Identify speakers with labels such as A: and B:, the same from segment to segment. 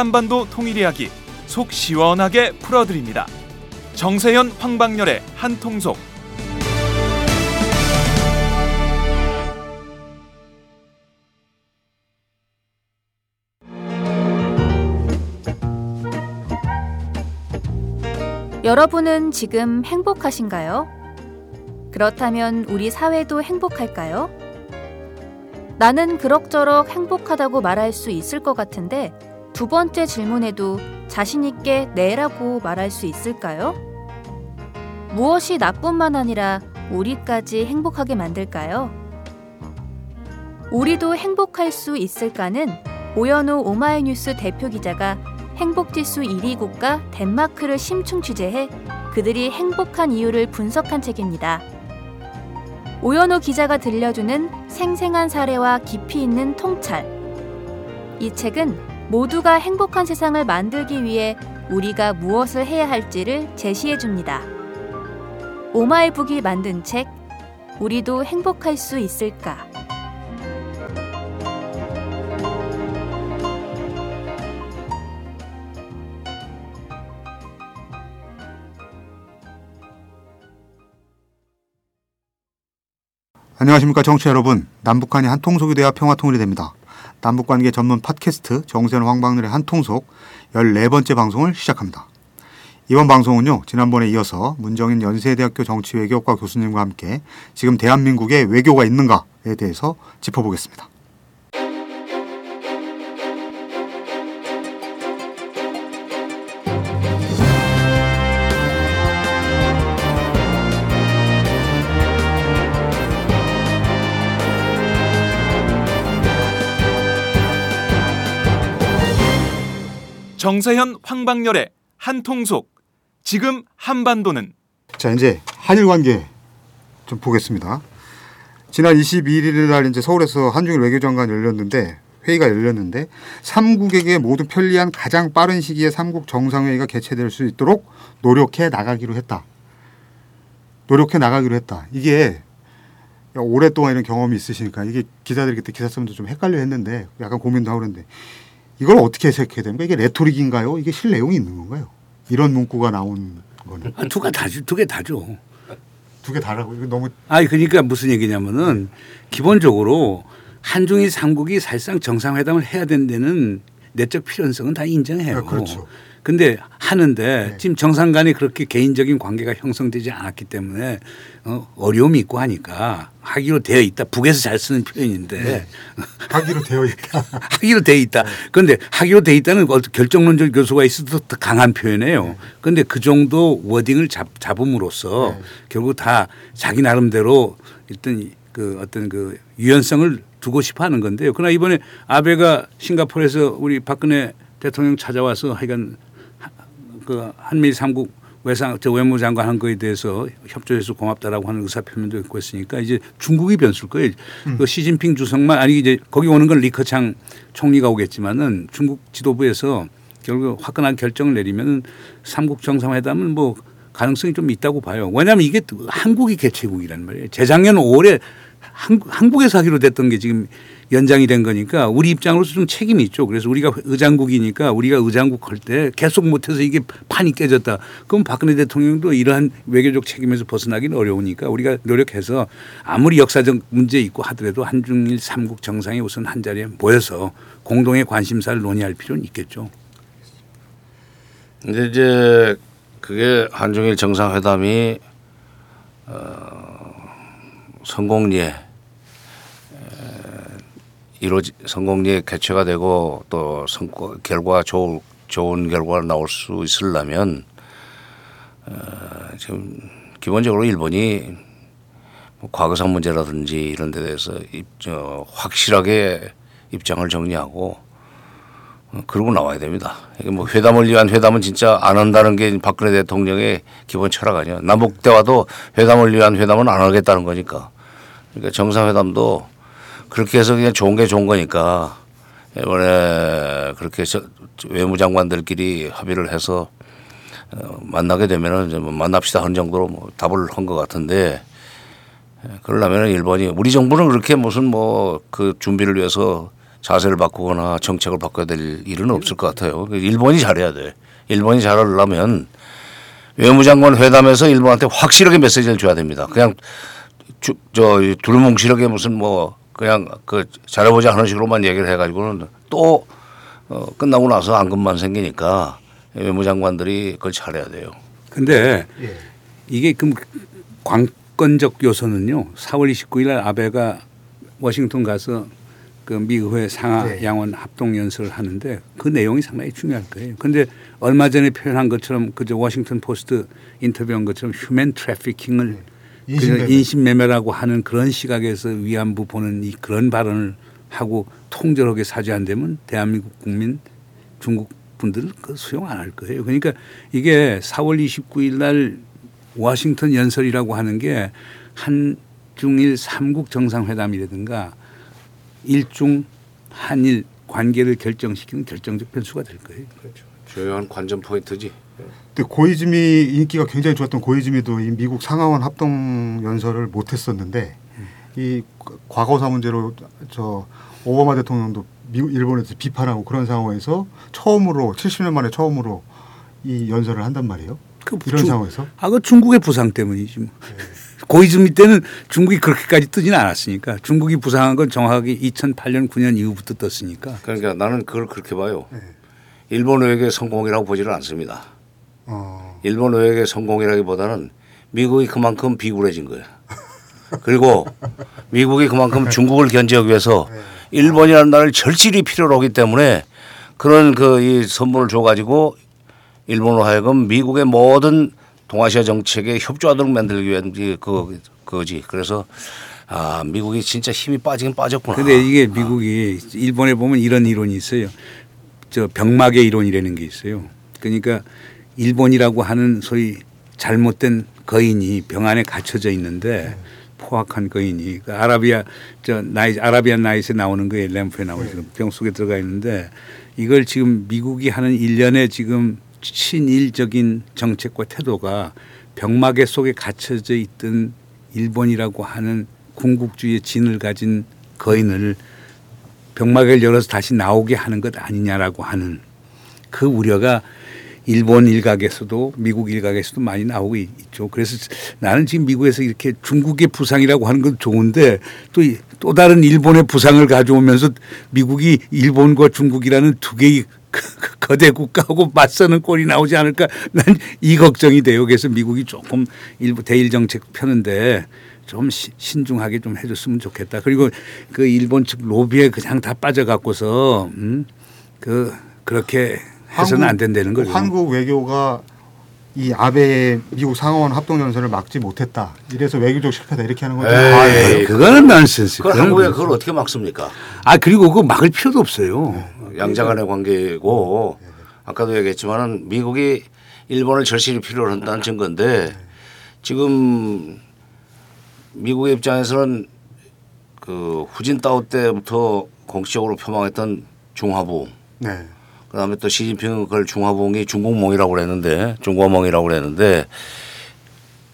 A: 한반도 통일 이야기 속 시원하게 풀어드립니다. 정세현 황방열의 한통속
B: 여러분은 지금 행복하신가요? 그렇다면 우리 사회도 행복할까요? 나는 그럭저럭 행복하다고 말할 수 있을 것 같은데 두 번째 질문에도 자신있게 네라고 말할 수 있을까요? 무엇이 나뿐만 아니라 우리까지 행복하게 만들까요? 우리도 행복할 수 있을까는 오연우 오마이뉴스 대표 기자가 행복지수 1위 국가 덴마크를 심층 취재해 그들이 행복한 이유를 분석한 책입니다. 오연호 기자가 들려주는 생생한 사례와 깊이 있는 통찰. 이 책은 모두가 행복한 세상을 만들기 위해 우리가 무엇을 해야 할지를 제시해 줍니다. 오마이북이 만든 책, 우리도 행복할 수 있을까?
C: 안녕하십니까 정치 여러분. 남북한이 한통속이 되어 평화통일이 됩니다. 남북관계 전문 팟캐스트 정세현 황방늘의 한통속 14번째 방송을 시작합니다. 이번 방송은요. 지난번에 이어서 문정인 연세대학교 정치외교과 교수님과 함께 지금 대한민국에 외교가 있는가에 대해서 짚어보겠습니다.
A: 정세현 황방열의 한통속 지금 한반도는
C: 자 이제 한일 관계 좀 보겠습니다. 지난 22일 날 이제 서울에서 한중일 외교장관 열렸는데 회의가 열렸는데 삼국에게 모두 편리한 가장 빠른 시기에 삼국 정상회의가 개최될 수 있도록 노력해 나가기로 했다. 노력해 나가기로 했다. 이게 오랫동안 이런 경험이 있으시니까 이게 기자들이 그때 기사 쓰면서 좀 헷갈려 했는데 약간 고민도 하고 그러는데 이걸 어떻게 해석해야 됩니까? 이게 레토릭인가요? 이게 실 내용이 있는 건가요? 이런 문구가 나온 거는
D: 아, 두개 다죠. 두 개 다죠.
C: 두 개 다라고 이거 너무
D: 아니 그러니까 무슨 얘기냐면은 기본적으로 한중일 삼국이 사실상 정상회담을 해야 된다는 내적 필연성은 다 인정해요.
C: 네, 그렇죠.
D: 근데 하는데
C: 네.
D: 지금 정상 간에 그렇게 개인적인 관계가 형성되지 않았기 때문에 어, 어려움이 있고 하니까 하기로 되어 있다. 북에서 잘 쓰는 표현인데
C: 네. 하기로 되어 있다.
D: 하기로 돼 있다. 그런데 하기로 돼 있다는 결정론적 요소가 있어도 더 강한 표현이에요. 그런데 그 정도 워딩을 잡, 잡음으로써
C: 네.
D: 결국 다 자기 나름대로 일단 그 어떤 그 유연성을 두고 싶어 하는 건데요. 그러나 이번에 아베가 싱가포르에서 우리 박근혜 대통령 찾아와서 하여간 하- 그 한미 삼국 외상 저 외무장관 한 거에 대해서 협조해서 고맙다라고 하는 의사 표명도 있고 했으니까 이제 중국이 변수일 거예요. 그 시진핑 주석만 아니 이제 거기 오는 건 리커창 총리가 오겠지만은 중국 지도부에서 결국 화끈한 결정을 내리면은 삼국 정상회담은 뭐 가능성이 좀 있다고 봐요. 왜냐하면 이게 한국이 개최국이란 말이에요. 재작년 5월에 한, 한국에서 하기로 됐던 게 지금 연장이 된 거니까 우리 입장으로서 좀 책임이 있죠. 그래서 우리가 의장국이니까 우리가 의장국 할 때 계속 못해서 이게 판이 깨졌다. 그럼 박근혜 대통령도 이러한 외교적 책임에서 벗어나기는 어려우니까 우리가 노력해서 아무리 역사적 문제 있고 하더라도 한중일 삼국 정상이 우선 한 자리에 모여서 공동의 관심사를 논의할 필요는 있겠죠.
E: 근데 이제 그게 한중일 정상회담이 어, 성공리에 이루어지 성공리에 개최가 되고 또 성과 결과 좋은 좋은 결과가 나올 수 있으려면 어, 지금 기본적으로 일본이 뭐 과거상 문제라든지 이런 데 대해서 입, 저, 확실하게 입장을 정리하고 어, 그러고 나와야 됩니다. 이게 뭐 회담을 위한 회담은 진짜 안 한다는 게 박근혜 대통령의 기본 철학 아니에요. 남북 대화도 회담을 위한 회담은 안 하겠다는 거니까. 그러니까 정상회담도 그렇게 해서 그냥 좋은 게 좋은 거니까 이번에 그렇게 해서 외무장관들끼리 합의를 해서 어, 만나게 되면은 이제 뭐 만납시다 하는 정도로 뭐 답을 한 것 같은데 그러려면 일본이 우리 정부는 그렇게 무슨 뭐 그 준비를 위해서 자세를 바꾸거나 정책을 바꿔야 될 일은 없을 것 같아요. 일본이 잘해야 돼. 일본이 잘하려면 외무장관 회담에서 일본한테 확실하게 메시지를 줘야 됩니다. 그냥 주, 저 두루뭉실하게 무슨 뭐 그냥 그 잘해보자 하는 식으로만 얘기를 해가지고는 또 어, 끝나고 나서 앙금만 생기니까 외무장관들이 그걸 잘해야 돼요.
D: 근데 이게 그럼 관건적 요소는요. 4월 29일 날 아베가 워싱턴 가서 그 미의회 상하
C: 네.
D: 양원 합동 연설을 하는데 그 내용이 상당히 중요할 거예요. 근데 얼마 전에 표현한 것처럼 그저 워싱턴 포스트 인터뷰한 것처럼 human trafficking을
C: 인신매매.
D: 그 인신매매라고 하는 그런 시각에서 위안부 보는 이 그런 발언을 하고 통절하게 사죄 안 되면 대한민국 국민 중국 분들은 그 수용 안 할 거예요. 그러니까 이게 4월 29일 날 워싱턴 연설이라고 하는 게 한중일 삼국 정상회담이라든가 일중 한일 관계를 결정시키는 결정적 변수가 될 거예요.
E: 중요한 관전 포인트지.
C: 근데 고이즈미 인기가 굉장히 좋았던 고이즈미도 이 미국 상하원 합동 연설을 못했었는데 이 과거사 문제로 저 오바마 대통령도 미국 일본에서 비판하고 그런 상황에서 처음으로 70년 만에 처음으로 이 연설을 한단 말이에요.
D: 그
C: 이런
D: 중-
C: 상황에서
D: 아, 그 중국의 부상 때문이지 뭐. 고이즈미 때는 중국이 그렇게까지 뜨지는 않았으니까 중국이 부상한 건 정확하게 2008년 9년 이후부터 떴으니까
E: 그러니까 나는 그걸 그렇게 봐요. 일본 외교의 성공이라고 보지는 않습니다.
C: 어,
E: 일본 외교의 성공이라기보다는 미국이 그만큼 비굴해진 거예요. 그리고 미국이 그만큼 중국을 견제하기 위해서 일본이라는 나라를 절실히 필요로 하기 때문에 그런 그 이 선물을 줘가지고 일본으로 하여금 미국의 모든 동아시아 정책에 협조하도록 만들기 위한 이그 거지. 그래서 아 미국이 진짜 힘이 빠지긴 빠졌구나.
D: 근데 이게 미국이 일본에 보면 이런 이론이 있어요. 저 병막의 이론이라는 게 있어요. 그러니까 일본이라고 하는 소위 잘못된 거인이 병 안에 갇혀져 있는데 포악한 거인이 그 아라비아 저 나이 아라비안 나이트에 나오는 거에 램프에 나오죠. 병 속에 들어가 있는데 이걸 지금 미국이 하는 일련의 지금 친일적인 정책과 태도가 병마개 속에 갇혀져 있던 일본이라고 하는 군국주의의 진을 가진 거인을 병마개를 열어서 다시 나오게 하는 것 아니냐라고 하는 그 우려가 일본 일각에서도 미국 일각에서도 많이 나오고 있- 있죠. 그래서 나는 지금 미국에서 이렇게 중국의 부상이라고 하는 건 좋은데 또 또 다른 일본의 부상을 가져오면서 미국이 일본과 중국이라는 두 개의 그 거대 국가하고 맞서는 꼴이 나오지 않을까 난 이 걱정이 돼요. 그래서 미국이 조금 일부 대일 정책 펴는데 좀 시- 신중하게 좀 해줬으면 좋겠다. 그리고 그 일본 측 로비에 그냥 다 빠져갖고서 음? 그 그렇게 해서는 안 된다는 거죠.
C: 한국 외교가 이 아베의 미국 상하원 합동 연설을 막지 못했다. 이래서 외교적 실패다 이렇게 하는 건데.
E: 에이,
C: 아,
D: 그거는 넌센스.
E: 그걸
D: 그거는
E: 한국에. 그걸 어떻게 막습니까?
D: 아 그리고 그거 막을 필요도 없어요.
E: 양자간의 관계고 아까도 얘기했지만은 미국이 일본을 절실히 필요로 한다는 증거인데 지금 미국의 입장에서는 그 후진타오 때부터 공식적으로 표방했던 중화부
C: 네.
E: 그다음에 또 시진핑은 그걸 중화봉이 중국몽이라고 그랬는데 중화몽이라고 그랬는데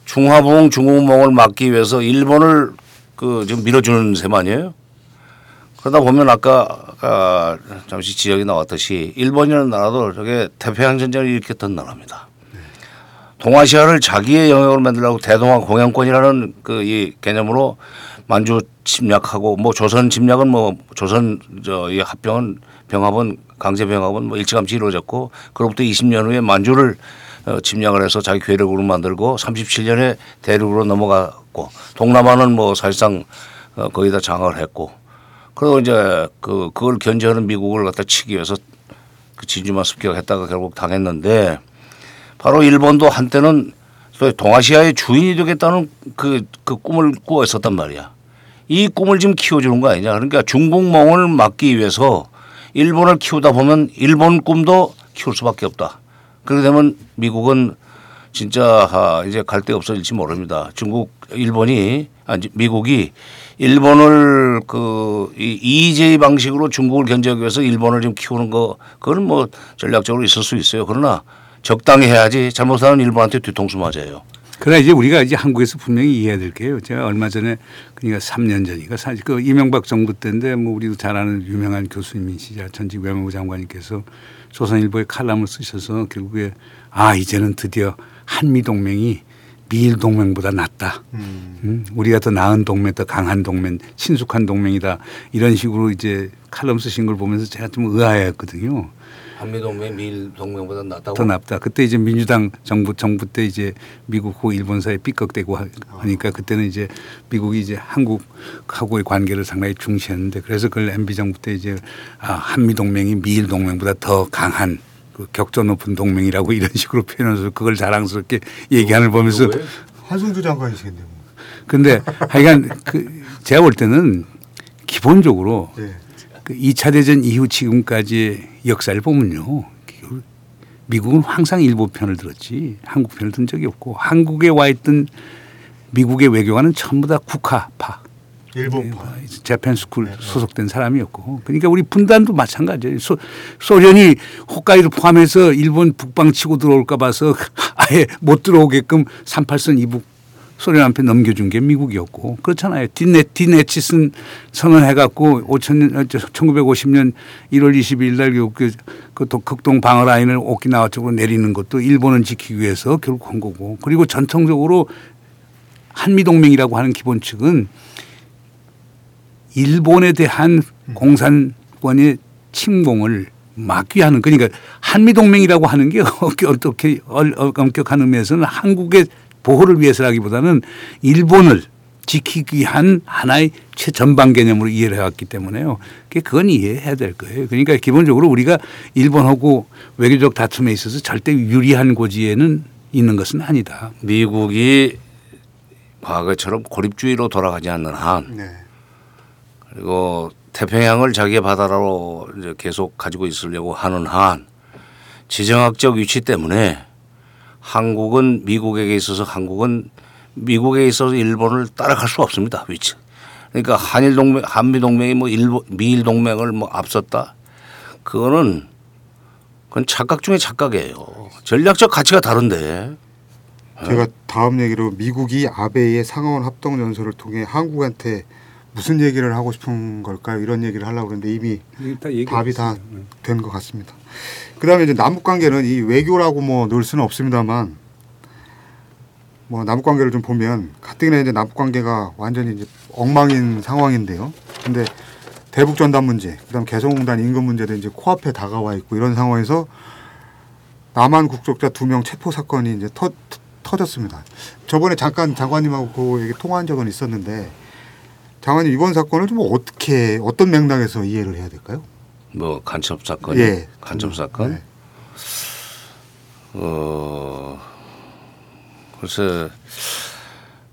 E: 중화봉 중국몽을 막기 위해서 일본을 그 지금 밀어주는 셈 아니에요? 그러다 보면 아까 아까 잠시 지적이 나왔듯이 일본이라는 나라도 저게 태평양 전쟁을 일으켰던 나라입니다. 동아시아를 자기의 영역으로 만들려고 대동아 공양권이라는 그 이 개념으로 만주 침략하고 뭐 조선 침략은 뭐 조선 저 이 합병은 병합은 강제 병합은 뭐 일찌감치 이루어졌고 그로부터 20년 후에 만주를 어, 침략을 해서 자기 괴력으로 만들고 37년에 대륙으로 넘어갔고 동남아는 뭐 사실상 어, 거의 다 장악을 했고 그리고 이제 그 그걸 견제하는 미국을 갖다 치기 위해서 그 진주만 습격했다가 결국 당했는데 바로 일본도 한때는 소위 동아시아의 주인이 되겠다는 그, 그 꿈을 꾸어 있었단 말이야. 이 꿈을 지금 키워주는 거 아니냐. 그러니까 중국몽을 막기 위해서 일본을 키우다 보면 일본 꿈도 키울 수밖에 없다. 그렇게 되면 미국은 진짜 아, 이제 갈 데 없어질지 모릅니다. 중국, 일본이 아니 미국이 일본을 그이 EJ 방식으로 중국을 견제하기 위해서 일본을 지금 키우는 거 그건 뭐 전략적으로 있을 수 있어요. 그러나 적당히 해야지 잘못하면 일본한테 뒤통수 맞아요.
D: 그러나 이제 우리가 이제 한국에서 분명히 이해해야 될 게요. 제가 얼마 전에 그러니까 3년 전인가 사실 그 이명박 정부 때인데 뭐 우리도 잘 아는 유명한 교수님이시자 전직 외무부 장관님께서 조선일보에 칼럼을 쓰셔서 결국에 아 이제는 드디어 한미 동맹이 미일 동맹보다 낫다.
C: 음.
D: 음, 우리가 더 나은 동맹, 더 강한 동맹, 친숙한 동맹이다. 이런 식으로 이제 칼럼 쓰신 걸 보면서 제가 좀 의아했거든요.
E: 한미 동맹 미일 동맹보다 낫다고.
D: 더 낫다. 그때 이제 민주당 정부 정부 때 이제 미국하고 일본 사이에 삐걱대고 하- 하니까 그때는 이제 미국이 이제 한국하고의 관계를 상당히 중시했는데 그래서 그걸 MB 정부 때 이제 아, 한미 동맹이 미일 동맹보다 더 강한 그 격조 높은 동맹이라고 이런 식으로 표현해서 그걸 자랑스럽게 얘기하는 걸 보면서
E: 왜?
C: 한승주 장관이시겠네요.
D: 근데 하여간 그 제가 볼 때는 기본적으로
C: 예.
D: 그 2차 대전 이후 지금까지 역사를 보면요. 그 미국은 항상 일본 편을 들었지 한국 편을 든 적이 없고 한국에 와 있던 미국의 외교관은 전부 다 국화파
C: 일본파.
D: Japan school 소속된 사람이었고 그러니까 우리 분단도 마찬가지예요. 소, 소련이 홋카이도 포함해서 일본 북방 치고 들어올까 봐서 아예 못 들어오게끔 38선 이북 소련한테 넘겨준 게 미국이었고 그렇잖아요. 디네 디네치슨 선언해갖고 5천년 1950년 1월 22일 날 그, 그 도- 극동 방어 라인을 오키나와 쪽으로 내리는 것도 일본을 지키기 위해서 결국 한 거고 그리고 전통적으로 한미 동맹이라고 하는 기본 측은 일본에 대한 공산권의 침공을 막기 하는 그러니까 한미 동맹이라고 하는 게 어떻게 엄격한 의미에서는 한국의 보호를 위해서라기보다는 일본을 지키기 위한 하나의 최전방 개념으로 이해를 해왔기 때문에요. 그게 그건 이해해야 될 거예요. 그러니까 기본적으로 우리가 일본하고 외교적 다툼에 있어서 절대 유리한 고지에는 있는 것은 아니다.
E: 미국이 과거처럼 고립주의로 돌아가지 않는 한
C: 네.
E: 그리고 태평양을 자기의 바다로 계속 가지고 있으려고 하는 한 지정학적 위치 때문에 한국은 미국에게 있어서 한국은 미국에 있어서 일본을 따라갈 수 없습니다 위치. 그러니까 한일 동맹, 한미 동맹이 뭐 일본, 미일 동맹을 뭐 앞섰다. 그거는 그건 착각 중에 착각이에요. 전략적 가치가 다른데.
C: 제가 다음 얘기로 미국이 아베의 상하원 합동 연설을 통해 한국한테 무슨 얘기를 하고 싶은 걸까요? 이런 얘기를 하려고 그랬는데 이미 답이 다 된 것 같습니다. 그다음에 이제 남북 관계는 이 외교라고 뭐 넣을 수는 없습니다만 뭐 남북 관계를 좀 보면 가뜩이나 이제 남북 관계가 완전히 이제 엉망인 상황인데요. 근데 대북 전단 문제, 그다음 개성공단 인근 문제도 이제 코앞에 다가와 있고 이런 상황에서 남한 국적자 두 명 체포 사건이 이제 터, 터졌습니다. 저번에 잠깐 장관님하고 그 얘기 통화한 적은 있었는데 장관님 이번 사건을 좀 어떻게 어떤 맥락에서 이해를 해야 될까요?
E: 뭐 간첩 사건,
C: 예.
E: 간첩 사건.
C: 네.
E: 어 글쎄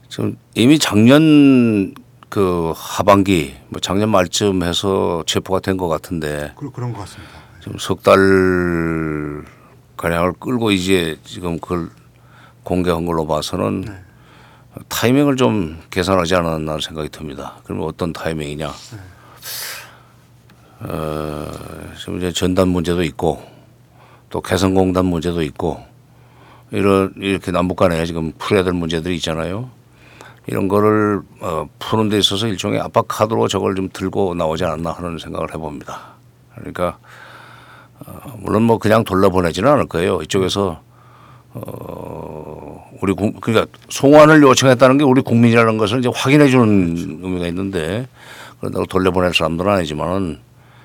E: 지금 이미 작년 그 하반기 뭐 작년 말쯤 해서 체포가 된 것 같은데
C: 그, 그런 것 같습니다.
E: 지금 석달 가량을 끌고 이제 지금 그걸 공개한 걸로 봐서는
C: 네.
E: 타이밍을 좀 계산하지 않았나 생각이 듭니다. 그러면 어떤 타이밍이냐? 어, 지금 이제 전단 문제도 있고 또 개성공단 문제도 있고 이런 이렇게 남북 간에 지금 풀어야 될 문제들이 있잖아요. 이런 거를 어, 푸는 데 있어서 일종의 압박 카드로 저걸 좀 들고 나오지 않았나 하는 생각을 해봅니다. 그러니까 어, 물론 뭐 그냥 돌려보내지는 않을 거예요. 이쪽에서 어, 우리 국, 그러니까 송환을 요청했다는 게 우리 국민이라는 것을 이제 확인해 주는 의미가 있는데 그런다고 돌려보낼 사람들은 아니지만은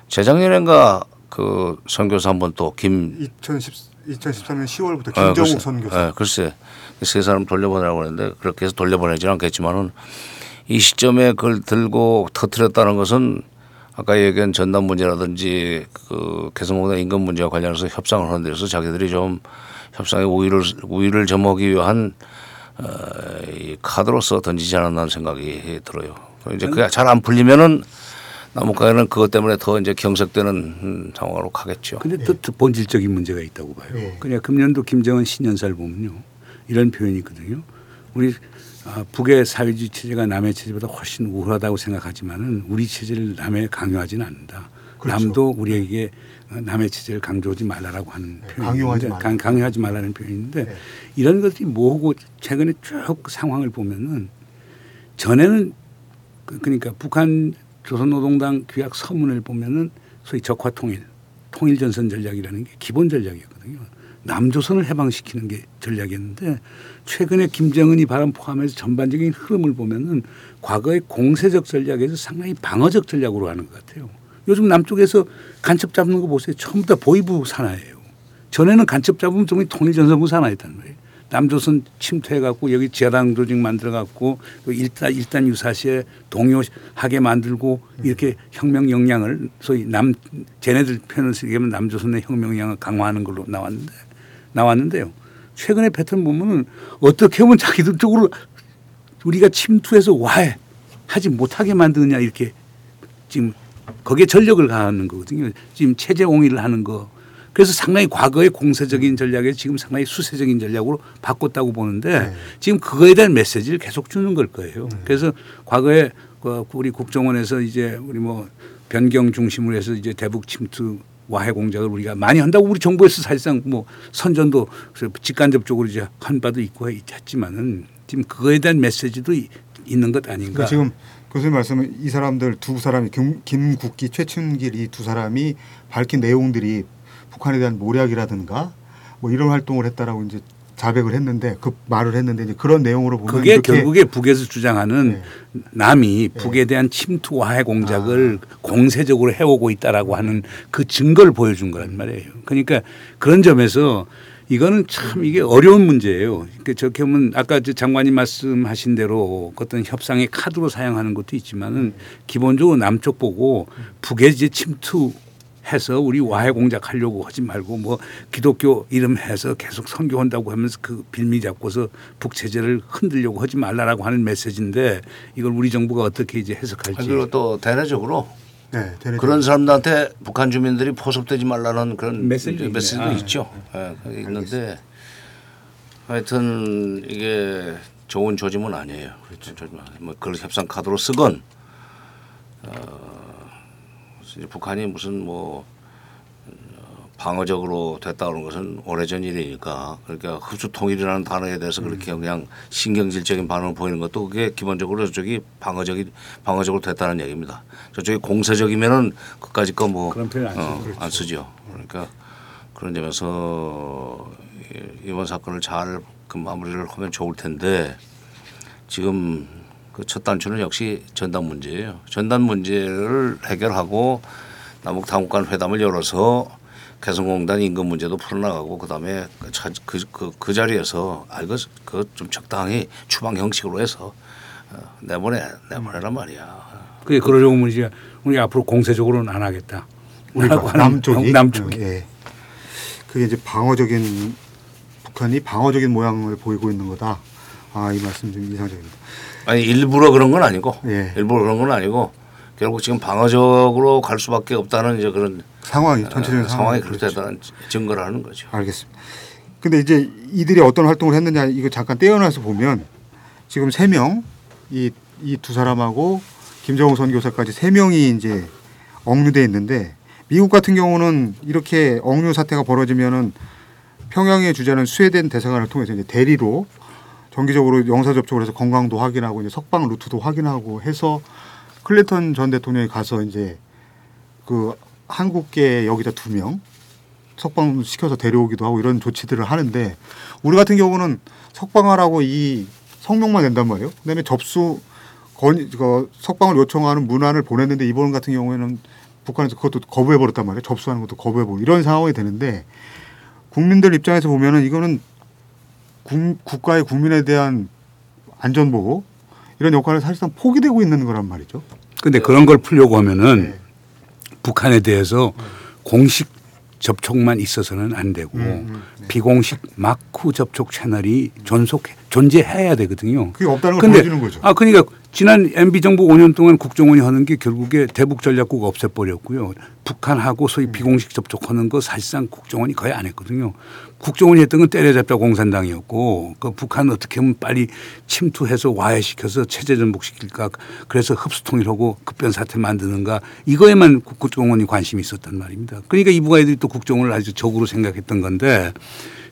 E: 재작년인가 그 선교사 한 번 또 김
C: 2010 2013년 10월부터
E: 아,
C: 김정욱
E: 글쎄,
C: 선교사
E: 예, 글쎄 세 사람 돌려보내라고 했는데 그렇게 해서 돌려보내지는 않겠지만은 이 시점에 그걸 들고 터트렸다는 것은 아까 얘기한 전남 문제라든지 그 개성공단 인근 문제와 관련해서 협상을 하는 데서 자기들이 좀 협상의 우위를 우위를 점하기 위한 어, 이 카드로서 던지지 않았나 생각이 들어요. 이제 그게 잘 안 풀리면은 남북한은 그것 때문에 더 이제 경색되는 음, 상황으로 가겠죠.
D: 근데 또, 또 본질적인 문제가 있다고 봐요.
C: 예.
D: 그냥 금년도 김정은 신년사를 보면요. 이런 표현이 있거든요. 우리 아, 북의 사회주의 체제가 남의 체제보다 훨씬 우월하다고 생각하지만은 우리 체제를 남에 강요하지는 않는다.
C: 그렇죠.
D: 남도 우리에게 남의 체제를 강조하지 말라라고 하는
C: 네,
D: 표현인데
C: 강요하지 말라.
D: 강, 강요하지 말라는 표현인데
C: 네.
D: 이런 것들이 뭐고 최근에 쭉 상황을 보면은 전에는 그- 그러니까 북한 조선노동당 규약 서문을 보면은 소위 적화 통일, 통일 전선 전략이라는 게 기본 전략이었거든요. 남조선을 해방시키는 게 전략이었는데 최근에 김정은이 발언 포함해서 전반적인 흐름을 보면은 과거의 공세적 전략에서 상당히 방어적 전략으로 가는 것 같아요. 요즘 남쪽에서 간첩 잡는 거 보세요. 다 보이부 산하예요. 전에는 간첩 잡으면 좀 통일 전선부 산하였단 말이에요. 남조선 침투해갖고 여기 지하당 조직 만들어갖고 또 일단 일단 유사시에 동요하게 만들고 이렇게 혁명 역량을 소위 남 쟤네들 쓰게 하면 남조선의 혁명 역량을 강화하는 걸로 나왔는데 나왔는데요. 최근에 패턴 보면은 어떻게 보면 자기들 쪽으로 우리가 침투해서 와해 하지 못하게 만드느냐 이렇게 지금 거기에 전력을 가하는 거거든요. 지금 체제 옹위를 하는 거. 그래서 상당히 과거의 공세적인 전략에 지금 상당히 수세적인 전략으로 바꿨다고 보는데
C: 네.
D: 지금 그거에 대한 메시지를 계속 주는 걸 거예요. 그래서 과거에 그 우리 국정원에서 이제 우리 뭐 변경 중심으로 해서 이제 대북 침투 와해 공작을 우리가 많이 한다고 우리 정부에서 사실상 뭐 선전도 직간접적으로 이제 한 바도 있고 했지만은 지금 그거에 대한 메시지도 이- 있는 것 아닌가.
C: 그러니까 지금 교수님 말씀은 이 사람들 두 사람이 김, 김국기, 최춘길 이 두 사람이 밝힌 내용들이 북한에 대한 모략이라든가 뭐 이런 활동을 했다라고 이제 자백을 했는데 그 말을 했는데 이제 그런 내용으로 보면
D: 그게 결국에 북에서 주장하는
C: 네.
D: 남이 북에 대한 침투 와해 공작을 공세적으로 해오고 있다라고 하는 그 증거를 보여준 거란 말이에요. 그러니까 그런 점에서 이거는 참 이게 어려운 문제예요. 그러니까 저렇게 보면 아까 저 장관님 말씀하신 대로 어떤 협상의 카드로 사용하는 것도 있지만은 기본적으로 남쪽 보고 북에 이제 침투 해서 우리 와해 공작하려고 하지 말고 뭐 기독교 이름 해서 계속 선교한다고 하면서 그 빌미 잡고서 북 체제를 흔들려고 하지 말라라고 하는 메시지인데 이걸 우리 정부가 어떻게 이제 해석할지
E: 그리고 또 대내적으로
C: 네.
E: 그런 사람들한테 북한 주민들이 포섭되지 말라는 그런
D: 메시지도.
E: 메시지도
D: 아,
E: 있죠. 예, 그게 있는데 하여튼 이게 좋은 조짐은 아니에요. 그렇죠. 뭐 그걸 협상 카드로 쓰건 어, 북한이 무슨 뭐 어, 방어적으로 됐다 그런 것은 오래전 일이니까 그러니까 흡수 통일이라는 단어에 대해서 그렇게 그냥 신경질적인 반응을 보이는 것도 그게 기본적으로 저쪽이 방어적인 방어적으로 됐다는 얘기입니다. 저쪽이 공세적이면은 그까짓 거뭐
D: 안 쓰죠.
C: 그렇죠.
E: 안 쓰죠. 그러니까 그런 점에서 이- 이번 사건을 잘 그 마무리를 하면 좋을 텐데 지금 그 첫 단추는 역시 전단 문제예요. 전단 문제를 해결하고 남북 당국간 회담을 열어서 개성공단 임금 문제도 풀어나가고 그다음에 그, 차- 그, 그, 그 자리에서 아 이거 그좀 적당히 추방 형식으로 해서 어, 내보내 내보내란 말이야.
D: 그게 그러려고 하면 이제 우리 앞으로 공세적으로는 안 하겠다. 하는
C: 남쪽이
D: 남쪽이
C: 예. 그게 이제 방어적인 북한이 방어적인 모양을 보이고 있는 거다. 아 이 말씀 좀 이상적입니다.
E: 아니 일부러 그런 건 아니고
C: 예.
E: 일부러 그런 건 아니고 결국 지금 방어적으로 갈 수밖에 없다는 이제 그런
C: 상황이 전체적인
E: 어, 상황이
C: 그렇죠.
E: 그렇다는 증거를 하는 거죠.
C: 알겠습니다. 근데 이제 이들이 어떤 활동을 했느냐 이거 잠깐 떼어놔서 보면 지금 세 명 이 이 두 사람하고 김정우 선교사까지 세 명이 이제 억류돼 있는데 미국 같은 경우는 이렇게 억류 사태가 벌어지면은 평양에 주재하는 스웨덴 대사관을 통해서 이제 대리로 정기적으로 영사 접촉을 해서 건강도 확인하고 이제 석방 루트도 확인하고 해서 클린턴 전 대통령이 가서 이제 그 한국계 여기다 두 명 석방 시켜서 데려오기도 하고 이런 조치들을 하는데 우리 같은 경우는 석방하라고 이 성명만 낸단 말이에요. 그다음에 접수 건 그 석방을 요청하는 문안을 보냈는데 이번 같은 경우에는 북한에서 그것도 거부해 버렸단 말이에요. 접수하는 것도 거부해 버리고 이런 상황이 되는데 국민들 입장에서 보면은 이거는 국, 국가의 국민에 대한 안전 보호 이런 역할을 사실상 포기되고 있는 거란 말이죠.
D: 근데 그런 걸 풀려고 하면은
C: 네.
D: 북한에 대해서 공식 접촉만 있어서는 안 되고
C: 음, 음, 네.
D: 비공식 마크 접촉 채널이 존속 존재해야 되거든요.
C: 그게 없다는 걸 보여주는 거죠.
D: 아 그러니까 지난 MB 정부 5년 동안 국정원이 하는 게 결국에 대북 전략국 없애버렸고요. 북한하고 소위 비공식 접촉하는 거 사실상 국정원이 거의 안 했거든요. 국정원이 했던 건 때려잡자 공산당이었고 그 북한 어떻게 하면 빨리 침투해서 와해시켜서 체제 전복시킬까 그래서 흡수통일하고 급변 사태 만드는가 이거에만 국- 국정원이 관심이 있었단 말입니다. 그러니까 이부가 애들이 또 국정원을 아주 적으로 생각했던 건데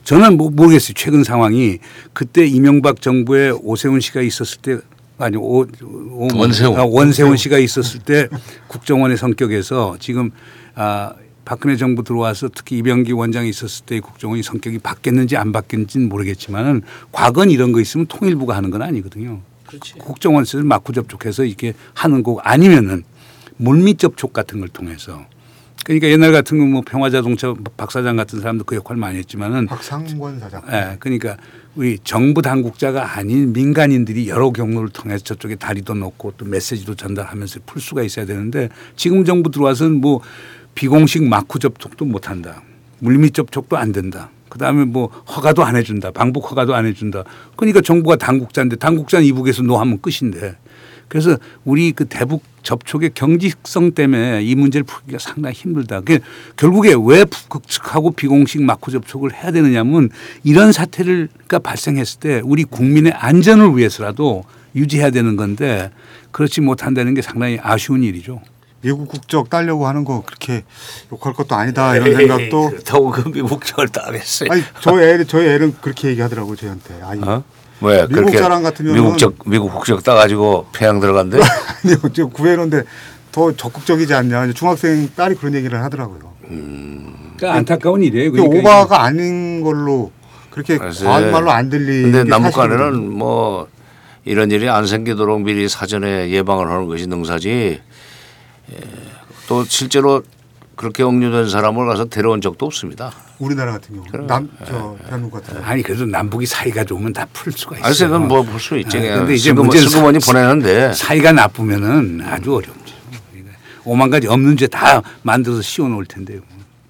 D: 저는 뭐 모르겠어요. 최근 상황이 그때 이명박 정부에 오세훈 씨가 있었을 때 아니 오, 오
E: 원세훈.
D: 아, 원세훈 씨가 있었을 때 국정원의 성격에서 지금 아 박근혜 정부 들어와서 특히 이병기 원장이 있었을 때 국정원이 성격이 바뀌었는지 안 바뀌었는지는 모르겠지만은 과거는 이런 거 있으면 통일부가 하는 건 아니거든요. 국정원에서 마쿠 접촉해서 이렇게 하는 거고 아니면은 물밑 접촉 같은 걸 통해서 그러니까 옛날 같은 거뭐 평화자동차 박 사장 같은 사람도 그 역할 많이 했지만은
C: 박상권 사장.
D: 예, 그러니까 우리 정부 당국자가 아닌 민간인들이 여러 경로를 통해서 저쪽에 다리도 놓고 또 메시지도 전달하면서 풀 수가 있어야 되는데 지금 정부 들어와서는 뭐 비공식 마쿠 접촉도 못 한다. 물밑 접촉도 안 된다. 그다음에 뭐 허가도 안 해준다. 방북 허가도 안 해준다. 그러니까 정부가 당국자인데 당국자는 이북에서 노하면 끝인데 그래서 우리 그 대북 접촉의 경직성 때문에 이 문제를 풀기가 상당히 힘들다. 그 결국에 왜 북측하고 비공식 마크 접촉을 해야 되느냐면 이런 사태가 발생했을 때 우리 국민의 안전을 위해서라도 유지해야 되는 건데 그렇지 못한다는 게 상당히 아쉬운 일이죠.
C: 미국 국적 따려고 하는 거 그렇게 욕할 것도 아니다 이런 생각도
E: 그렇다고 그 미국 절 따겠어요.
C: 아니 저희 애 저희 애는 그렇게 얘기하더라고 저한테. 아니
E: 어? 왜
C: 미국
E: 그렇게
C: 사람 같으면은-
E: 미국 적 미국 국적 따가지고 폐양 들어간대?
C: 아니 지금 구해놓는데 더 적극적이지 않냐. 중학생 딸이 그런 얘기를 하더라고요.
D: 그러니까 안타까운 일이에요.
C: 그
D: 그러니까
C: 오바가 아닌 걸로 그렇게. 과한 말로 안 들리는
E: 근데
C: 게
E: 남북
C: 사실이거든요.
E: 간에는 뭐 이런 일이 안 생기도록 미리 사전에 예방을 하는 것이 능사지. 예, 또 실제로 그렇게 억류된 사람을 가서 데려온 적도 없습니다.
C: 우리나라 같은 경우 남저 대한민국 같은 경우
D: 아니 그래도 남북이 사이가 좋으면 다 풀 수가 있어요.
E: 아니, 그건 뭐볼 수 있지.
D: 아,
E: 그냥
D: 근데 이제 문제는
E: 슬그머니
D: 사-
E: 보내는데
D: 사이가 나쁘면은 아주 어렵죠. 오만 가지 없는 죄 다 만들어서 씌워 놓을 텐데요.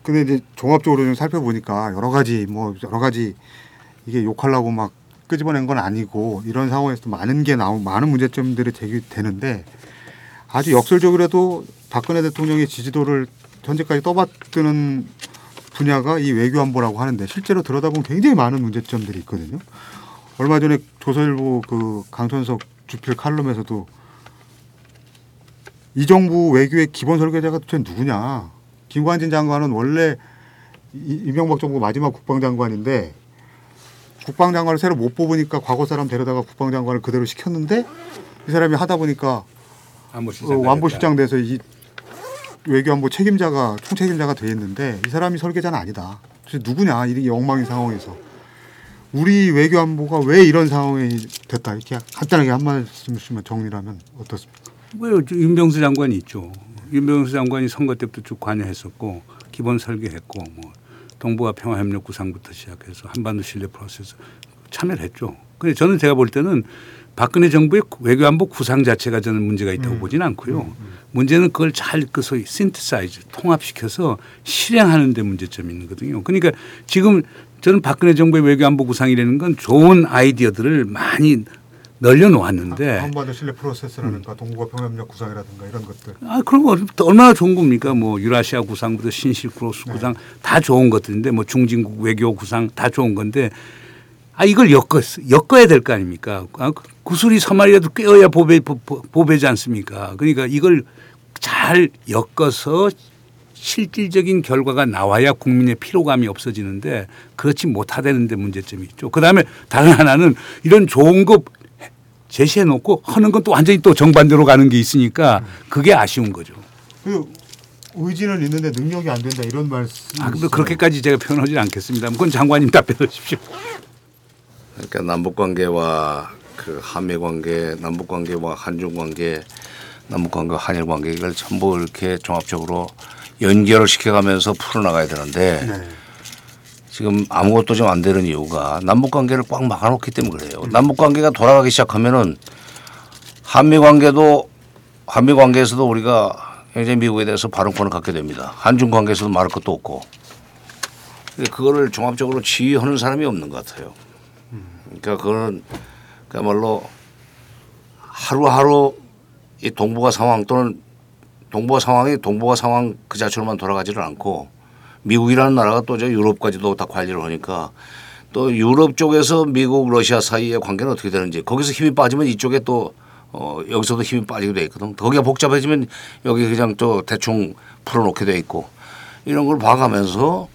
C: 근데 이제 종합적으로 좀 살펴보니까 여러 가지 뭐 여러 가지 이게 욕하려고 막 끄집어낸 건 아니고 이런 상황에서 많은 게 나오 많은 문제점들이 제기되는데 아주 역설적으로도 박근혜 대통령의 지지도를 현재까지 떠받드는 분야가 이 외교 안보라고 하는데 실제로 들여다보면 굉장히 많은 문제점들이 있거든요. 얼마 전에 조선일보 그 강천석 주필 칼럼에서도 이 정부 외교의 기본 설계자가 도대체 누구냐? 김관진 장관은 원래 이- 이명박 정부 마지막 국방장관인데 국방장관을 새로 못 뽑으니까 과거 사람 데려다가 국방장관을 그대로 시켰는데 이 사람이 하다 보니까 어, 완보실장 돼서 이 외교안보 책임자가 총책임자가 돼 있는데 이 사람이 설계자는 아니다. 도대체 누구냐? 이게 엉망인 상황에서 우리 외교안보가 왜 이런 상황이 됐다 이렇게 간단하게 한 말씀만 정리하면 어떻습니까?
D: 뭐 윤병수 장관이 있죠. 윤병수 장관이 선거 때부터 쭉 관여했었고 기본 설계했고 뭐 동북아 평화협력 구상부터 시작해서 한반도 신뢰 프로세스 참여를 했죠. 근데 저는 제가 볼 때는 박근혜 정부의 외교안보 구상 자체가 저는 문제가 있다고
C: 음.
D: 보지는 않고요. 문제는 그걸 잘 그 소위 신트사이즈 통합시켜서 실행하는 데 문제점이 있는 거거든요. 그러니까 지금 저는 박근혜 정부의 외교안보 구상이라는 건 좋은 아이디어들을 많이 널려놓았는데
C: 한반도 신뢰 프로세스라든가 동북아 평화협력 구상이라든가 이런 것들
D: 아, 그런 거 얼마나 좋은 겁니까? 뭐 유라시아 구상부터 신실크로스 구상 다 좋은 것들인데 뭐 중진국 외교 구상 다 좋은 건데 아 이걸 엮어 엮어야 될 거 아닙니까? 아, 그 구슬이 서말이라도 꿰어야 보배 보- 보배지 않습니까? 그러니까 이걸 잘 엮어서 실질적인 결과가 나와야 국민의 피로감이 없어지는데 그렇지 못하다는 데 문제점이 있죠. 그 다음에 다른 하나는 이런 좋은 거 제시해 놓고 하는 건 또 완전히 또 정반대로 가는 게 있으니까 그게 아쉬운 거죠.
C: 그 의지는 있는데 능력이 안 된다 이런 말씀.
D: 아, 근데 그렇게까지 제가 표현하지 않겠습니다. 그건 장관님 답변해 주십시오.
E: 그러니까 남북 관계와 그 한미 관계, 남북 관계와 한중 관계, 남북 관계, 한일 관계 이걸 전부 이렇게 종합적으로 연결을 시켜가면서 풀어나가야 되는데
C: 네.
E: 지금 아무것도 좀 안 되는 이유가 남북 관계를 꽉 막아놓기 때문에 그래요. 남북 관계가 돌아가기 시작하면은 한미 관계도 한미 관계에서도 우리가 굉장히 미국에 대해서 발언권을 갖게 됩니다. 한중 관계에서도 말할 것도 없고. 근데 그거를 종합적으로 지휘하는 사람이 없는 것 같아요. 그러니까 그거는 그야말로 하루하루 이 동북아 상황 또는 동북아 상황이 동북아 상황 그 자체로만 돌아가지를 않고 미국이라는 나라가 또 저 유럽까지도 다 관리를 하니까 또 유럽 쪽에서 미국 러시아 사이의 관계는 어떻게 되는지 거기서 힘이 빠지면 이쪽에 또 어, 여기서도 힘이 빠지게 돼 있거든. 거기가 복잡해지면 여기 그냥 또 대충 풀어놓게 돼 있고 이런 걸 봐가면서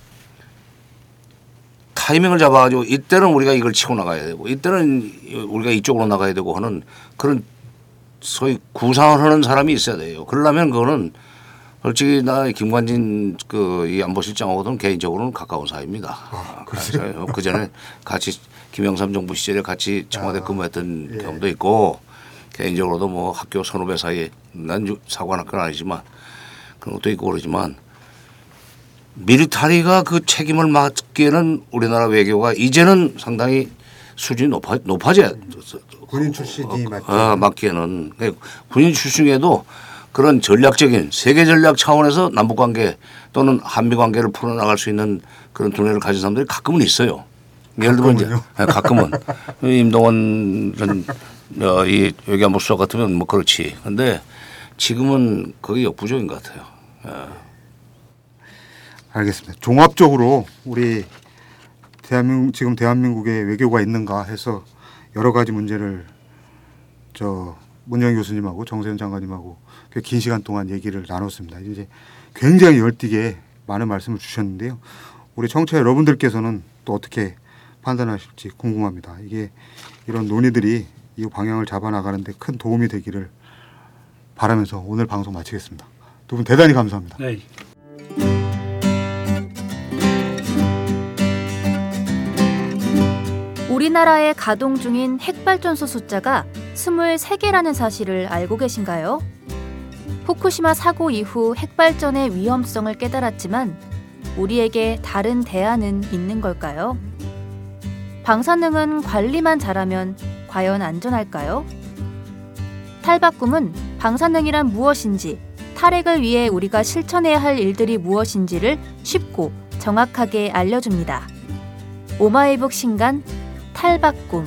E: 타이밍을 잡아가지고 이때는 우리가 이걸 치고 나가야 되고 이때는 우리가 이쪽으로 나가야 되고 하는 그런 소위 구상을 하는 사람이 있어야 돼요. 그러려면 그거는 솔직히 나 김관진 그 이 안보실장하고는 개인적으로는 가까운 사이입니다. 아? 그 전에 같이 김영삼 정부 시절에 같이 청와대 근무했던
C: 예.
E: 경험도 있고 개인적으로도 뭐 학교 선후배 사이에 난 유- 사관학교는 아니지만 그런 것도 있고 그러지만 미리타리가 그 책임을 맡기에는 우리나라 외교가 이제는 상당히 수준이 높아 높아져야
C: 군인 출신이.
E: 아, 맡기에는 그러니까 군인 출신에도 그런 전략적인 세계 전략 차원에서 남북 관계 또는 한미 관계를 풀어나갈 수 있는 그런 두뇌를 가진 사람들이 가끔은 있어요. 예를 들면 이제
C: 가끔은요?
E: 네, 가끔은 임동원 전 어, 이 외교안보 수석 같으면 뭐 그렇지. 근데 지금은 그게 역부족인 것 같아요.
C: 알겠습니다. 종합적으로 우리 대한민국 지금 대한민국에 외교가 있는가 해서 여러 가지 문제를 저 문영 교수님하고 정세현 장관님하고 꽤 긴 시간 동안 얘기를 나눴습니다. 이제 굉장히 열띠게 많은 말씀을 주셨는데요. 우리 청취자 여러분들께서는 또 어떻게 판단하실지 궁금합니다. 이게 이런 논의들이 이 방향을 잡아 나가는데 큰 도움이 되기를 바라면서 오늘 방송 마치겠습니다. 두 분 대단히 감사합니다.
D: 네.
B: 우리나라에 가동 중인 핵발전소 숫자가 23개라는 사실을 알고 계신가요? 후쿠시마 사고 이후 핵발전의 위험성을 깨달았지만 우리에게 다른 대안은 있는 걸까요? 방사능은 관리만 잘하면 과연 안전할까요? 탈바꿈은 방사능이란 무엇인지, 탈핵을 위해 우리가 실천해야 할 일들이 무엇인지를 쉽고 정확하게 알려줍니다. 오마이북 신간 탈바꿈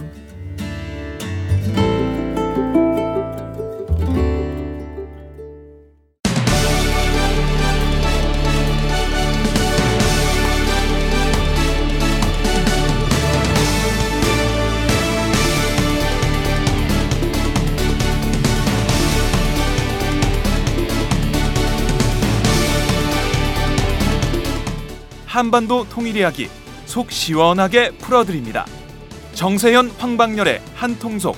A: 한반도 통일 이야기 속 시원하게 풀어드립니다. 정세현 황방열의 한통속